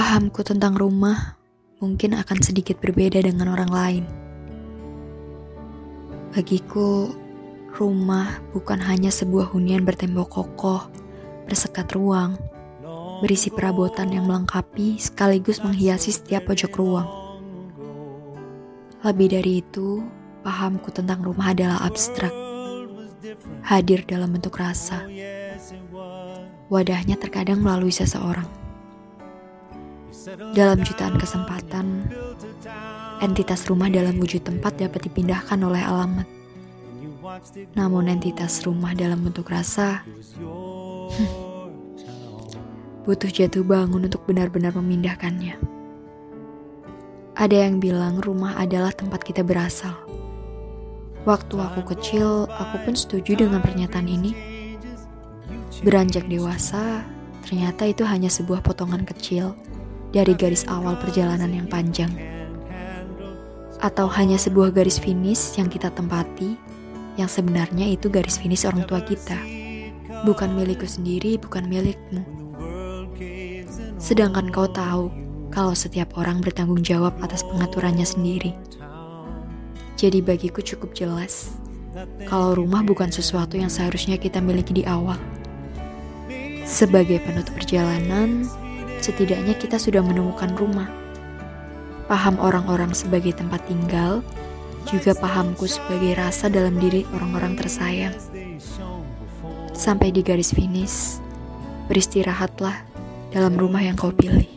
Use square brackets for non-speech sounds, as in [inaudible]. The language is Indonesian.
Pahamku tentang rumah mungkin akan sedikit berbeda dengan orang lain. Bagiku, rumah bukan hanya sebuah hunian bertembok kokoh, bersekat ruang, berisi perabotan yang melengkapi sekaligus menghiasi setiap pojok ruang. Lebih dari itu, pahamku tentang rumah adalah abstrak, hadir dalam bentuk rasa. Wadahnya terkadang melalui seseorang. Dalam jutaan kesempatan, entitas rumah dalam wujud tempat dapat dipindahkan oleh alamat. Namun entitas rumah dalam bentuk rasa [laughs] butuh jatuh bangun untuk benar-benar memindahkannya. Ada yang bilang rumah adalah tempat kita berasal. Waktu aku kecil, aku pun setuju dengan pernyataan ini. Beranjak dewasa, ternyata itu hanya sebuah potongan kecil dari garis awal perjalanan yang panjang. Atau hanya sebuah garis finish yang kita tempati, yang sebenarnya itu garis finish orang tua kita. Bukan milikku sendiri, bukan milikmu. Sedangkan kau tahu kalau setiap orang bertanggung jawab atas pengaturannya sendiri. Jadi bagiku cukup jelas kalau rumah bukan sesuatu yang seharusnya kita miliki di awal. Sebagai penutup perjalanan, setidaknya kita sudah menemukan rumah. Paham orang-orang sebagai tempat tinggal, juga pahamku sebagai rasa dalam diri orang-orang tersayang. Sampai di garis finish, beristirahatlah dalam rumah yang kau pilih.